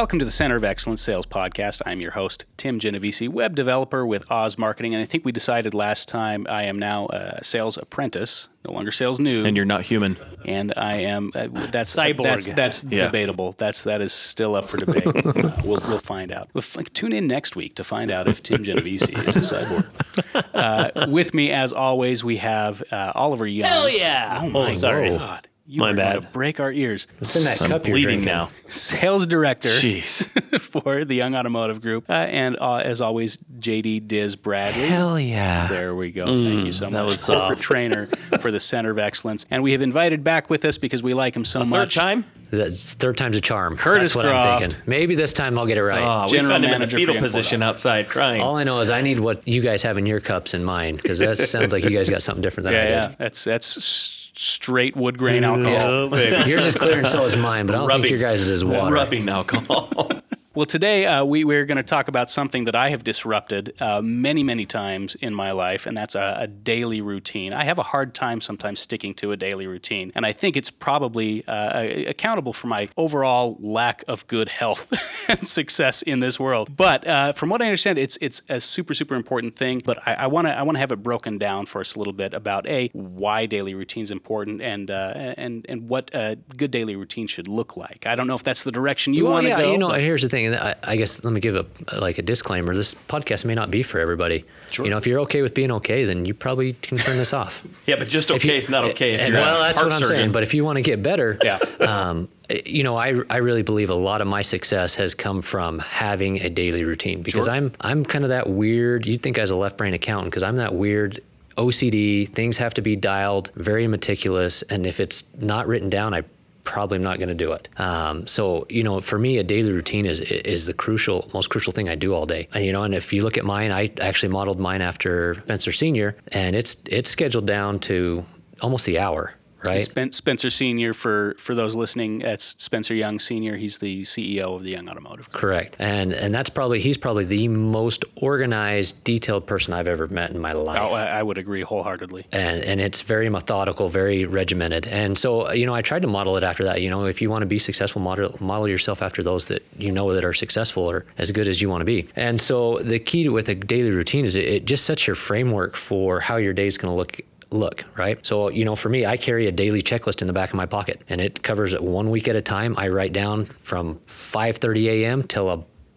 Welcome to the Center of Excellence Sales Podcast. I'm your host, Tim Genovese, web developer with Oz Marketing. And I think we decided last time I am now a sales apprentice, no longer sales new. And you're not human. And I am, uh, that's Cyborg. That's, that's Yeah. debatable. That's, that is still up for debate. we'll, we'll find out. We'll f- tune in next week to find out if Tim Genovese is a cyborg. Uh, with me, as always, we have uh, Oliver Young. Hell yeah! Oh, my sorry. God. You My bad. going to break our ears. What's in that I'm cup bleeding now. Sales director. Jeez. for the Young Automotive Group. Uh, and uh, as always, JD Diz Bradley. Hell yeah. There we go. Thank you so much. that was corporate soft. trainer for the Center of Excellence. And we have invited back with us because we like him so Third much. time? That's third time's a charm. Curtis That's what Groft. I'm thinking. Maybe this time I'll get it right. Oh, we found him in the manager for fetal position outside crying. All I know is I need what you guys have in your cups in mine because that sounds like you guys got something different than Yeah, I yeah. did. That's that's s- straight wood grain alcohol. Oh, baby. Yours is clear and so is mine, but I don't Rubbing. think your guys is as water. Rubbing alcohol. Well, today uh, we, we're going to talk about something that I have disrupted uh, many, many times in my life, and that's a, a daily routine. I have a hard time sometimes sticking to a daily routine, and I think it's probably uh, accountable for my overall lack of good health and success in this world. But uh, from what I understand, it's it's a super, super important thing. But I want to I want to have it broken down for us a little bit about a why daily routines important and uh, and and what a good daily routine should look like. I don't know if that's the direction you well, want to yeah, go. you know, here's the thing. And I, I guess let me give a like a disclaimer. This podcast may not be for everybody. You know, if you're okay with being okay, then you probably can turn this off. yeah, but just If you- okay is not okay if and- you're well, that's what I'm surgeon. saying. But if you want to get better, Yeah. um, you know, I, I really believe a lot of my success has come from having a daily routine because Sure. I'm I'm kind of that weird. You'd think I was a left brain accountant because I'm that weird. OCD things have to be dialed, very meticulous, and if it's not written down, I probably not going to do it. Um, so you know, for me, a daily routine is is the crucial, most crucial thing I do all day. And, you know, and if you look at mine, I actually modeled mine after Spencer Senior, and it's it's scheduled down to almost the hour. Right. Spen- Spencer Senior for for those listening, that's Spencer Young Senior. He's the CEO of the Young Automotive. Correct. And and that's probably he's probably the most organized, detailed person I've ever met in my life. Oh, I, I would agree wholeheartedly. and and it's very methodical, very regimented. And so, uh, you know, I tried to model it after that. You know, if you want to be successful, model model yourself after those that you know that are successful or as good as you want to be. And so, the key to with a daily routine is it, it just sets your framework for how your day is going to look look right? So you know for me i carry a daily checklist in the back of my pocket and it covers it one week at a time. I write down from 5.30 a.m till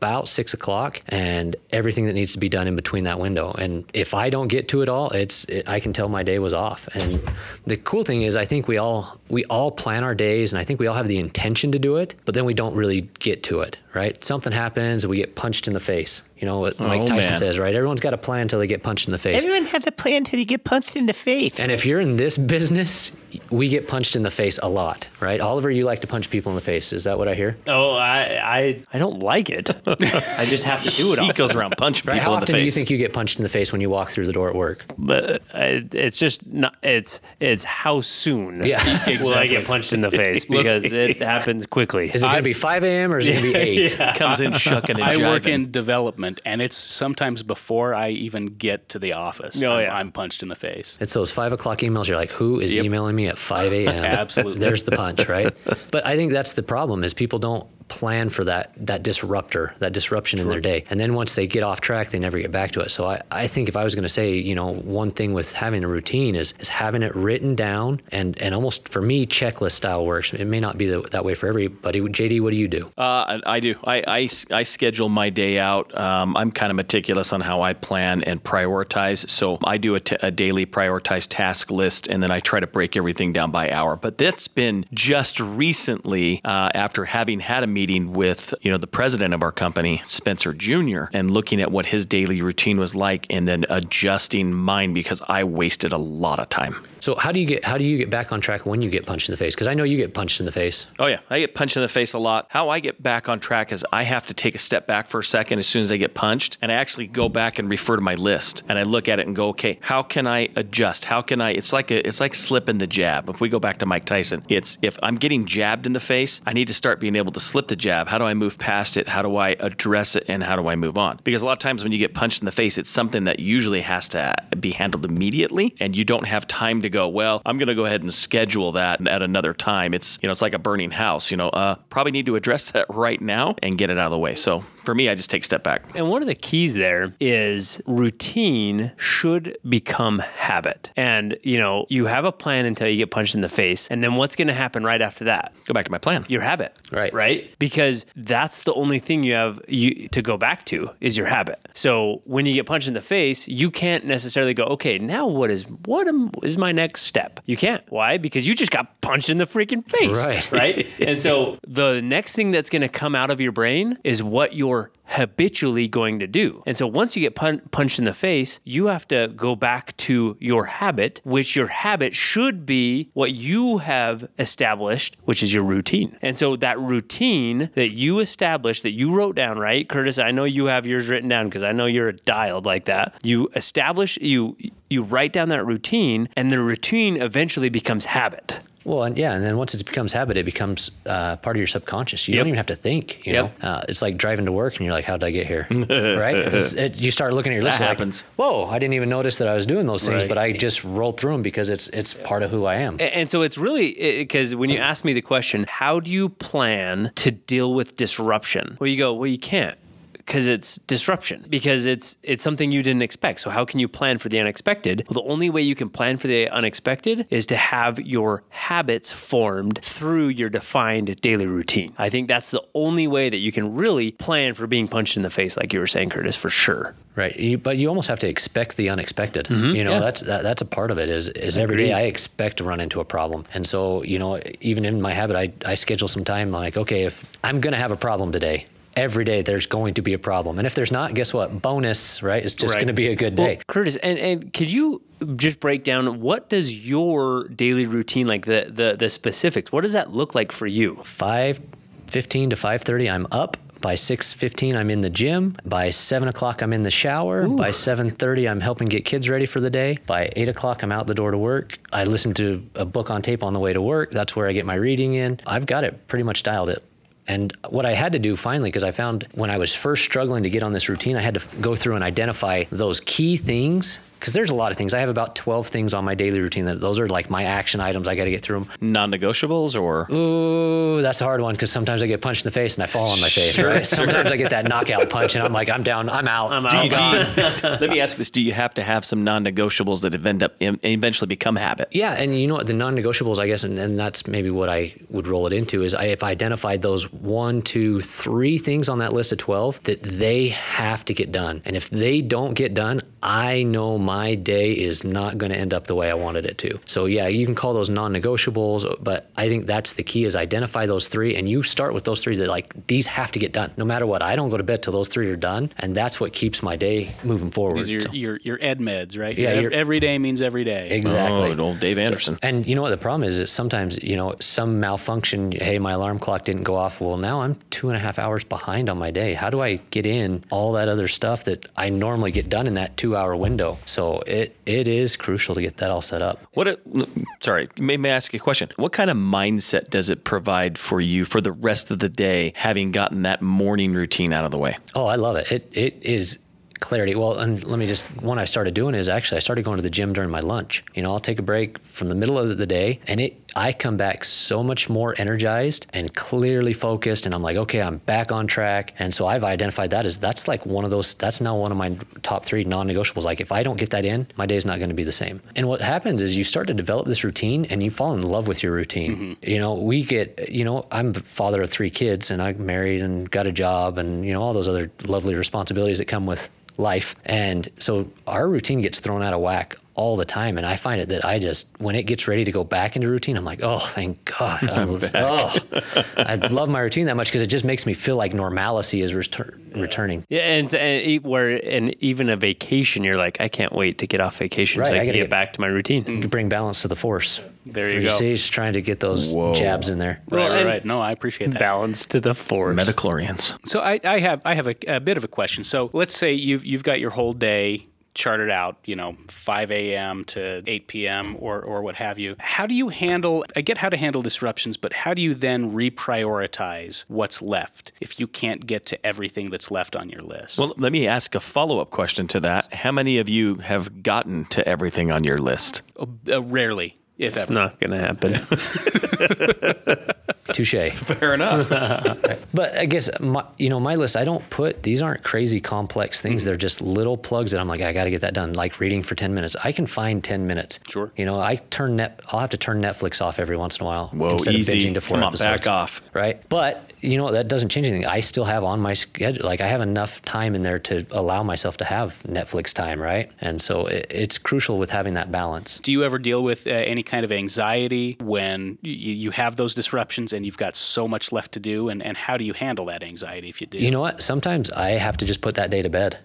about six o'clock and everything that needs to be done in between that window. And if i don't get to it all it's it, i can tell my day was off. And the cool thing is i think we all we all plan our days and i think we all have the intention to do it but then we don't really get to it right something happens we get punched in the face you know what mike Oh, tyson man. says right everyone's got a plan until they get punched in the face Everyone has a plan until you get punched in the face. and if you're in this business, we get punched in the face a lot, right? Oliver, you like to punch people in the face. Is that what I hear? oh, I, I I don't like it. I just have to do it. he goes around punching Right? people How in the often do you think you get punched in the face when you walk through the door at work? but uh, it's just not. It's it's how soon Yeah, will I get punched in the face because it happens quickly. Is it going to be 5 a.m. or is it going to be 8? comes in shucking and I work in development, and it's sometimes before I even get to the office. Oh, I'm, yeah. I'm punched in the face. It's those 5 o'clock emails. You're like, who is Yep. emailing me at 5 a.m.? Absolutely. There's the punch, right? But I think that's the problem is people don't plan for that that disruptor, that disruption in their day. And then once they get off track, they never get back to it. So I, I think if I was going to say, you know, one thing with having a routine is is having it written down and and almost for me checklist style works. It may not be the, that way for everybody. JD, what do you do? Uh, I do. I, I, I schedule my day out. Um, I'm kind of meticulous on how I plan and prioritize. So I do a, t- a daily prioritized task list, and then I try to break everything down by hour. But that's been just recently uh, after having had a meeting with you know the president of our company, Spencer Jr., and looking at what his daily routine was like, and then adjusting mine because I wasted a lot of time. So how do you get how do you get back on track when you get punched in the face? Because I know you get punched in the face. Oh yeah, I get punched in the face a lot. How I get back on track is I have to take a step back for a second as soon as I get punched, and I actually go back and refer to my list, and I look at it and go, okay, how can I adjust? How can I? It's like a, it's like slipping the jab. If we go back to Mike Tyson, it's if I'm getting jabbed in the face, I need to start being able to slip the jab. How do I move past it? How do I address it? And how do I move on? Because a lot of times when you get punched in the face, it's something that usually has to be handled immediately, and you don't have time to go, well, I'm going to go ahead and schedule that at another time. It's, you know, it's like a burning house, you know, uh, probably need to address that right now and get it out of the way. So for me, I just take a step back. And one of the keys there is routine should become habit. And, you know, you have a plan until you get punched in the face. And then what's going to happen right after that? Go back to my plan. Your habit. Right. Right? Because that's the only thing you have you to go back to is your habit. So when you get punched in the face, you can't necessarily go, okay, now what is what am, is my next step? You can't. Why? Because you just got punched in the freaking face. Right. Right. and so the next thing that's going to come out of your brain is what you're habitually going to do. And so once you get pun- punched in the face, you have to go back to your habit, which your habit should be what you have established, which is your routine. And so that routine that you established, that you wrote down, right? Curtis, I know you have yours written down because I know you're dialed like that. You establish, you, you write down that routine, and the routine eventually becomes habit. Well, and yeah, and then once it becomes habit, it becomes uh, part of your subconscious. You Yep. don't even have to think. You Yep. know, uh, it's like driving to work, and you're like, "How did I get here?" right? It- you start looking at your list. That you're like, happens. Whoa! I didn't even notice that I was doing those things, Right. but I just rolled through them because it's it's part of who I am. A- And so it's really because when you ask me the question, how do you plan to deal with disruption? Well, you go, well, you can't because it's disruption because it's it's something you didn't expect. So how can you plan for the unexpected? Well, the only way you can plan for the unexpected is to have your habits formed through your defined daily routine. I think that's the only way that you can really plan for being punched in the face, like you were saying, Curtis, for sure. Right, you, but you almost have to expect the unexpected. You know, Mm-hmm. yeah. that's that, that's a part of it. Is is every day I expect to run into a problem, and so you know, even in my habit, I I schedule some time. Like, okay, if I'm going to have a problem today, every day there's going to be a problem, and if there's not, guess what? Bonus, right? It's just Right. going to be a good day. Well, Curtis, and, and could you just break down what does your daily routine like the the the specifics? What does that look like for you? five fifteen to five thirty, I'm up. By six fifteen, I'm in the gym. By seven o'clock, I'm in the shower. By seven thirty, I'm helping get kids ready for the day. By eight o'clock, I'm out the door to work. I listen to a book on tape on the way to work. That's where I get my reading in. I've got it pretty much dialed it. And what I had to do finally, because I found when I was first struggling to get on this routine, I had to go through and identify those key things. Because there's a lot of things. I have about 12 things on my daily routine that those are like my action items. I got to get through them. Non negotiables or Ooh, that's a hard one because sometimes I get punched in the face and I fall on my face, right? Sometimes I get that knockout punch and I'm like, I'm down, I'm out. I'm Do you- do you- let me ask this: Do you have to have some non-negotiables that end up and eventually become habit? Yeah, and you know what? The non-negotiables, I guess, and, and that's maybe what I would roll it into is I if I identified those one, two, three things on that list of twelve that they have to get done, and if they don't get done, I know my day is not going to end up the way I wanted it to. So yeah, you can call those non-negotiables, but I think that's the key is identify those three, and you start with those three that like these have to get done, no matter what. I don't go to bed till those three are done, and that's what keeps my day moving forward. These are your, So- your, your ed meds, right? Yeah, Ev- you're- every day means every day. exactly. Oh, old Dave Anderson. And you know what the problem is? Is sometimes you know some malfunction. Hey, my alarm clock didn't go off. Well, now I'm two and a half hours behind on my day. How do I get in all that other stuff that I normally get done in that two hour window? So it it is crucial to get that all set up. What? A, sorry, may, may I ask you a question? What kind of mindset does it provide for you for the rest of the day, having gotten that morning routine out of the way? Oh, I love it. It it is clarity. Well, and let me just one I started doing is actually I started going to the gym during my lunch. You know, I'll take a break from the middle of the day and it I come back so much more energized and clearly focused and I'm like, okay, I'm back on track. And so I've identified that as that's like one of those that's now one of my top 3 non-negotiables. Like if I don't get that in, my day is not going to be the same. And what happens is you start to develop this routine and you fall in love with your routine. Mm-hmm. You know, we get, you know, I'm the father of 3 kids and I'm married and got a job and you know all those other lovely responsibilities that come with life. And so our routine gets thrown out of whack all the time. And I find it that I just, when it gets ready to go back into routine, I'm like, oh, thank God. I, was, oh, I love my routine that much because it just makes me feel like normalcy is retur- returning. Yeah, and, and e- where and even a vacation, you're like, I can't wait to get off vacation Right, so I, I can gotta get get- back to my routine. You bring balance to the force. There you You go. see, he's trying to get those Whoa. jabs in there. Right, right, right. No, I appreciate that. Balance to the force. Midichlorians. So I, I have I have a, a bit of a question. So let's say you've you've got your whole day charted out, you know, 5 a.m. to 8 p.m. or or what have you. How do you handle? I get how to handle disruptions, but how do you then reprioritize what's left if you can't get to everything that's left on your list? Well, let me ask a follow up question to that. How many of you have gotten to everything on your list? Uh, rarely, if It's ever. not going to happen. Touche. Fair enough. But I guess my, you know my list. I don't put these aren't crazy complex things. They're just little plugs that I'm like I got to get that done. Like reading for ten minutes. I can find ten minutes. Sure. You know I turn net. I'll have to turn Netflix off every once in a while. Whoa, instead easy. of binging to four Come on, episodes. back off. Right. But you know that doesn't change anything. I still have on my schedule. Like I have enough time in there to allow myself to have Netflix time. Right. And so it, it's crucial with having that balance. Do you ever deal with uh, any kind of anxiety when you, you have those disruptions and you've got so much left to do? And, and how do you handle that anxiety if you do? You know what? Sometimes I have to just put that day to bed.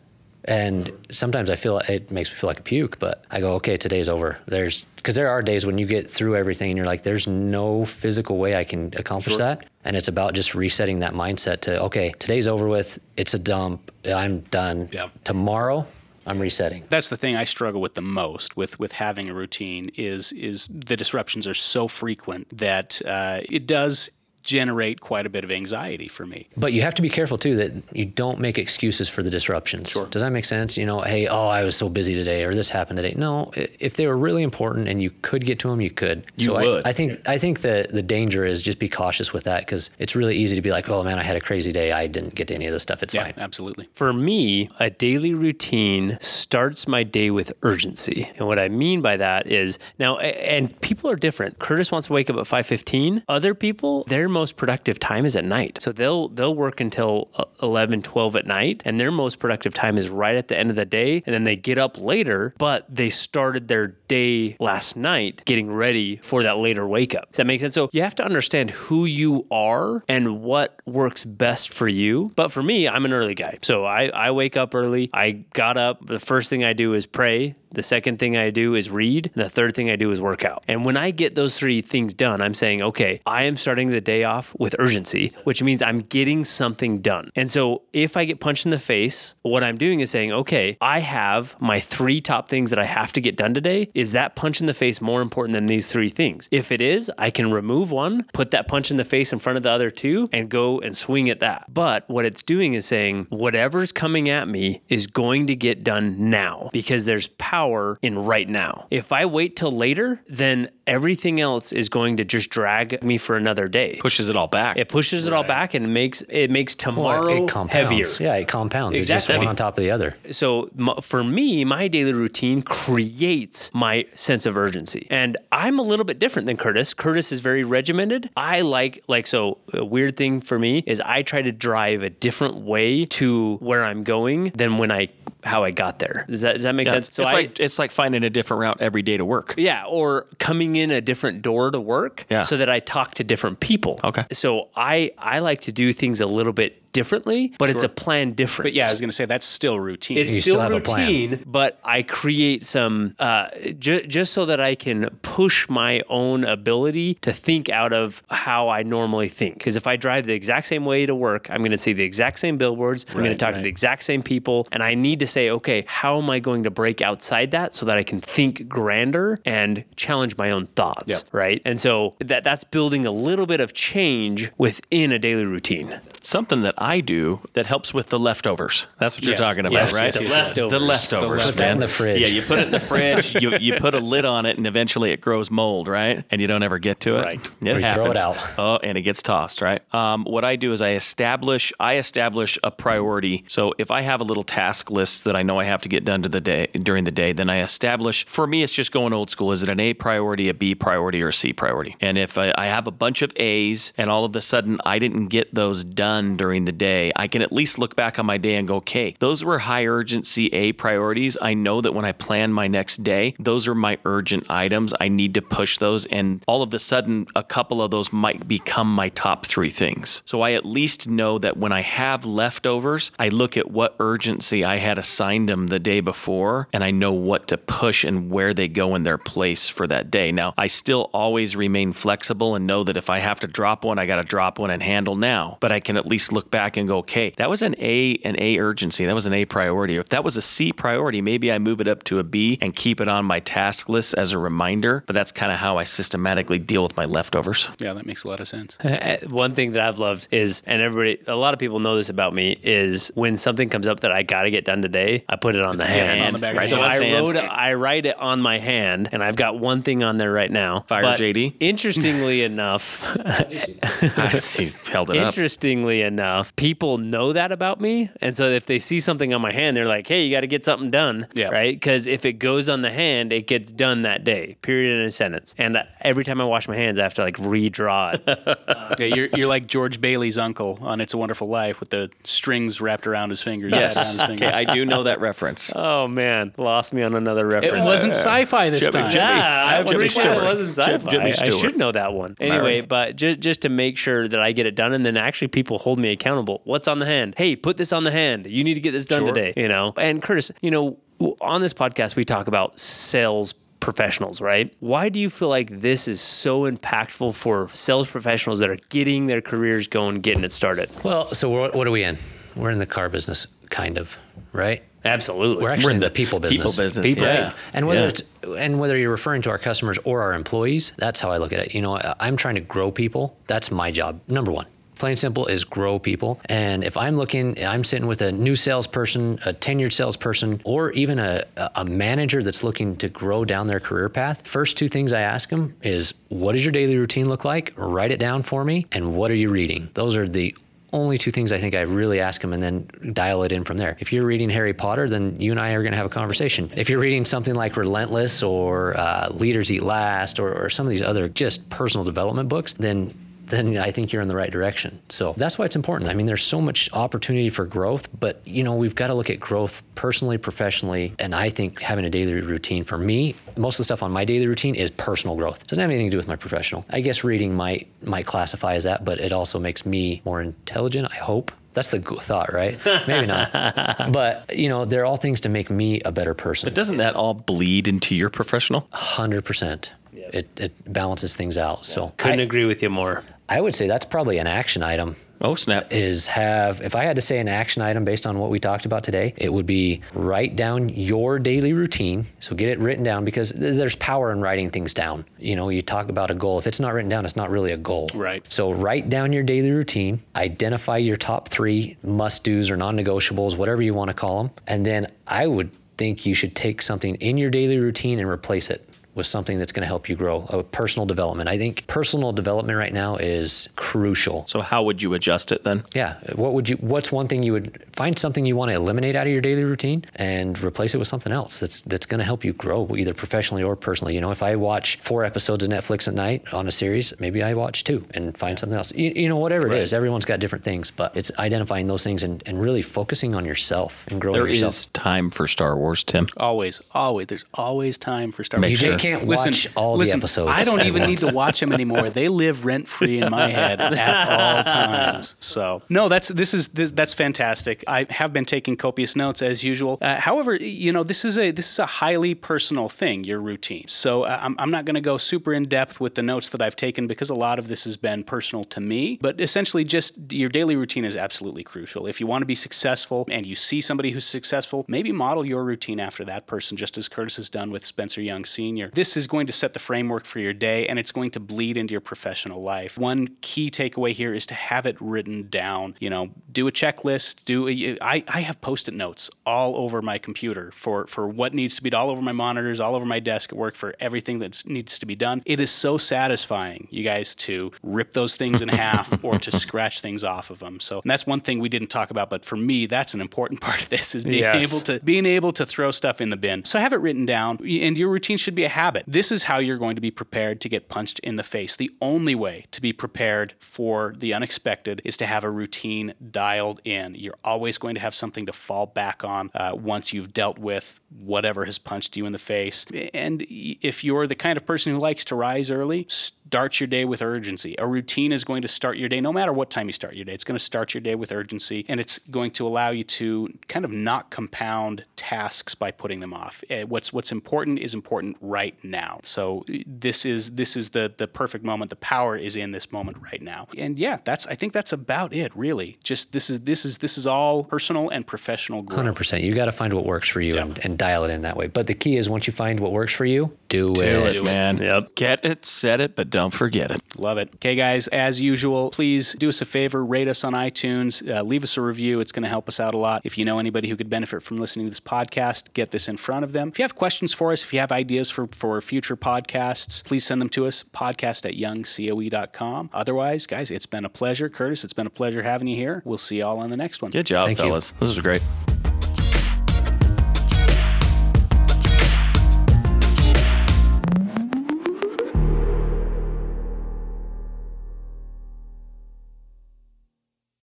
And sometimes I feel it makes me feel like a puke, but I go, okay, today's over. There's because there are days when you get through everything and you're like, there's no physical way I can accomplish that. And it's about just resetting that mindset to, okay, today's over with. It's a dump. I'm done. Yeah. Tomorrow, I'm resetting. that's the thing I struggle with the most with with having a routine is is the disruptions are so frequent that uh, it does generate quite a bit of anxiety for me. But you have to be careful too that you don't make excuses for the disruptions. Sure. Does that make sense? You know, hey, oh, I was so busy today, or this happened today. No, if they were really important and you could get to them, you could. You so would. I, I think I think the the danger is just be cautious with that because it's really easy to be like, oh man, I had a crazy day. I didn't get to any of this stuff. It's Yeah, fine. absolutely. For me, a daily routine starts my day with urgency. And what I mean by that is now and people are different. Curtis wants to wake up at 5:15. Other people, their most productive time is at night. So they'll they'll work until uh, 11, 12 at night and their most productive time is right at the end of the day and then they get up later, but they started their day last night getting ready for that later wake up. Does that make sense? So you have to understand who you are and what works best for you. But for me, I'm an early guy. So I, I wake up early. I got up. The first thing I do is pray. The second thing I do is read. And the third thing I do is work out. And when I get those three things done, I'm saying, okay, I am starting the day off with urgency, which means I'm getting something done. And so if I get punched in the face, what I'm doing is saying, okay, I have my three top things that I have to get done today. Is that punch in the face more important than these three things? If it is, I can remove one, put that punch in the face in front of the other two, and go and swing at that. But what it's doing is saying, whatever's coming at me is going to get done now because there's power in right now. If I wait till later, then everything else is going to just drag me for another day. Pushes it all back. It pushes it all back and makes it makes Well, tomorrow it compounds. heavier. Yeah, it compounds. It's just Exactly. one on top of the other. So m- for me, my daily routine creates my sense of urgency. And I'm a little bit different than Curtis. Curtis is very regimented. I like like so a weird thing for me is I try to drive a different way to where I'm going than when I how I got there. Does that does that make Yeah, sense? it's like it's like finding a different route every day to work. yeah, or coming in a different door to work Yeah. so that I talk to different people. Okay. So I I like to do things a little bit differently, but it's a planned difference. But yeah, I was going to say that's still routine. It's You still, still have a plan. routine, but I create some uh, ju- just so that I can push my own ability to think out of how I normally think. Because if I drive the exact same way to work, I'm going to see the exact same billboards. I'm going to Right, talk to the exact same people, and I need to say, okay, how am I going to break outside that so that I can think grander and challenge my own thoughts, Yep. right? And so that that's building a little bit of change within a daily routine. Something that I do that helps with the leftovers. That's what you're talking about, Yes, right? yes, the yes, yes. leftovers. The leftovers, Put that in the fridge. Yeah, you put it in the fridge. you you put a lid on it, and eventually it grows mold, right? And you don't ever get to it. Right. It Or you happens. throw it out. Oh, and it gets tossed, right? Um, what I do is I establish I establish a priority. So if I have a little task list that I know I have to get done to the day during the day, then I establish. For me, it's just going old school. Is it an A priority, a B priority, or a C priority? And if I, I have a bunch of A's, and all of a sudden I didn't get those done during the day, I can at least look back on my day and go, okay, those were high urgency A priorities. I know that when I plan my next day, those are my urgent items. I need to push those. And all of a sudden, a couple of those might become my top three things. So I at least know that when I have leftovers, I look at what urgency I had assigned them the day before, and I know what to push and where they go in their place for that day. Now, I still always remain flexible and know that if I have to drop one, I got to drop one and handle now. But I can at least look back back and go, okay, that was an A, an A urgency. That was an A priority. If that was a C priority, maybe I move it up to a B and keep it on my task list as a reminder. But that's kind of how I systematically deal with my leftovers. Yeah, that makes a lot of sense. One thing that I've loved is, and everybody, a lot of people know this about me, is when something comes up that I got to get done today, I put it on the hand hand. on the back of right? the So. I Hand. wrote, it, I write it on my hand, and I've got one thing on there right now. Fire But JD. Interestingly enough, I see, held it up. interestingly enough, people know that about me, and so if they see something on my hand, they're like, "Hey, you got to get something done." Yeah. Right? Because if it goes on the hand, it gets done that day. Period in a sentence. And uh, every time I wash my hands, I have to like redraw it. Yeah, you're, you're like George Bailey's uncle on It's a Wonderful Life with the strings wrapped around his fingers. Yes. his Okay. I do know that reference. oh man, lost me on another reference. it wasn't sci-fi this Jimmy- time. Jimmy- Yeah, I Jimmy pretty sure Stewart. wasn't sci-fi. Jimmy I should know that one. Anyway, but just just to make sure that I get it done, and then actually people hold me accountable. What's on the hand? Hey, put this on the hand. You need to get this done Sure. today. You know. And Curtis, you know, on this podcast we talk about sales professionals, right? Why do you feel like this is so impactful for sales professionals that are getting their careers going, getting it started? Well, so what, are we in? We're in the car business, kind of, right? Absolutely. We're actually in the people business. People business. People yeah. And whether Yeah. it's and whether you're referring to our customers or our employees, that's how I look at it. You know, I'm trying to grow people. That's my job. Number one. Plain simple is grow people. And if I'm looking, I'm sitting with a new salesperson, a tenured salesperson, or even a, a manager that's looking to grow down their career path, first two things I ask them is what does your daily routine look like? Write it down for me. And what are you reading? Those are the only two things I think I really ask them and then dial it in from there. If you're reading Harry Potter, then you and I are going to have a conversation. If you're reading something like Relentless or uh, Leaders Eat Last or, or some of these other just personal development books, then then I think you're in the right direction. So that's why it's important. I mean, there's so much opportunity for growth, but you know, we've got to look at growth personally, professionally, and I think having a daily routine for me, most of the stuff on my daily routine is personal growth. It doesn't have anything to do with my professional. I guess reading might might classify as that, but it also makes me more intelligent. I hope. That's the thought, right? Maybe not. but, you know, they're all things to make me a better person. But doesn't that all bleed into your professional? 100%. It, it balances things out. So Couldn't I, agree with you more. I would say that's probably an action item Oh, snap. is have if I had to say an action item based on what we talked about today, it would be write down your daily routine. So get it written down because th- there's power in writing things down. You know, you talk about a goal. If it's not written down, it's not really a goal. Right. So write down your daily routine, identify your top 3 must-dos or non-negotiables, whatever you want to call them, and then I would think you should take something in your daily routine and replace it with something that's going to help you grow, a personal development. I think personal development right now is crucial. So how would you adjust it then? Yeah. What would you? What's one thing you would find something you want to eliminate out of your daily routine and replace it with something else that's that's going to help you grow either professionally or personally. You know, if I watch four episodes of Netflix at night on a series, maybe I watch two and find something else. You, you know, whatever it is, everyone's got different things, but it's identifying those things and, and really focusing on yourself and growing There yourself. is time for Star Wars, Tim. Always, always. There's always time for Star Wars. you just sure. Can't Listen, watch all listen, the episodes. I don't even need to watch them anymore. They live rent free in my head at all times. So no, that's this is this, that's fantastic. I have been taking copious notes as usual. Uh, however, you know this is a this is a highly personal thing. Your routine. So uh, I'm, I'm not going to go super in depth with the notes that I've taken because a lot of this has been personal to me. But essentially, just your daily routine is absolutely crucial. If you want to be successful and you see somebody who's successful, maybe model your routine after that person, just as Curtis has done with Spencer Young Sr. This is going to set the framework for your day and it's going to bleed into your professional life. One key takeaway here is to have it written down. You know, do a checklist. Do a, I, I have post-it notes all over my computer for for what needs to be all over my monitors, all over my desk at work for everything that needs to be done. It is so satisfying, you guys, to rip those things in half or to scratch things off of them. So and that's one thing we didn't talk about, but for me, that's an important part of this is being Yes. able to being able to throw stuff in the bin. So have it written down, and your routine should be a habit. This is how you're going to be prepared to get punched in the face. The only way to be prepared for the unexpected is to have a routine dialed in. You're always going to have something to fall back on uh, once you've dealt with whatever has punched you in the face. And if you're the kind of person who likes to rise early, start your day with urgency. A routine is going to start your day, no matter what time you start your day. It's going to start your day with urgency, and it's going to allow you to kind of not compound tasks by putting them off. Uh, What's what's important is important right right now. So this is this is the the perfect moment. The power is in this moment right now. And yeah, that's I think that's about it really. Just this is this is this is all personal and professional growth. Hundred percent. You got to find what works for you Yep. and, and dial it in that way. But the key is once you find what works for you, do, Do it. it, man. Yep. Get it, set it, but don't forget it. Love it. Okay, guys, as usual, please do us a favor, rate us on iTunes, uh, leave us a review. It's going to help us out a lot. If you know anybody who could benefit from listening to this podcast, get this in front of them. If you have questions for us, if you have ideas for, for future podcasts, please send them to us, podcast at youngcoe.com. Otherwise, guys, it's been a pleasure. Curtis, it's been a pleasure having you here. We'll see you all on the next one. Good job, Thank you. fellas. This was great.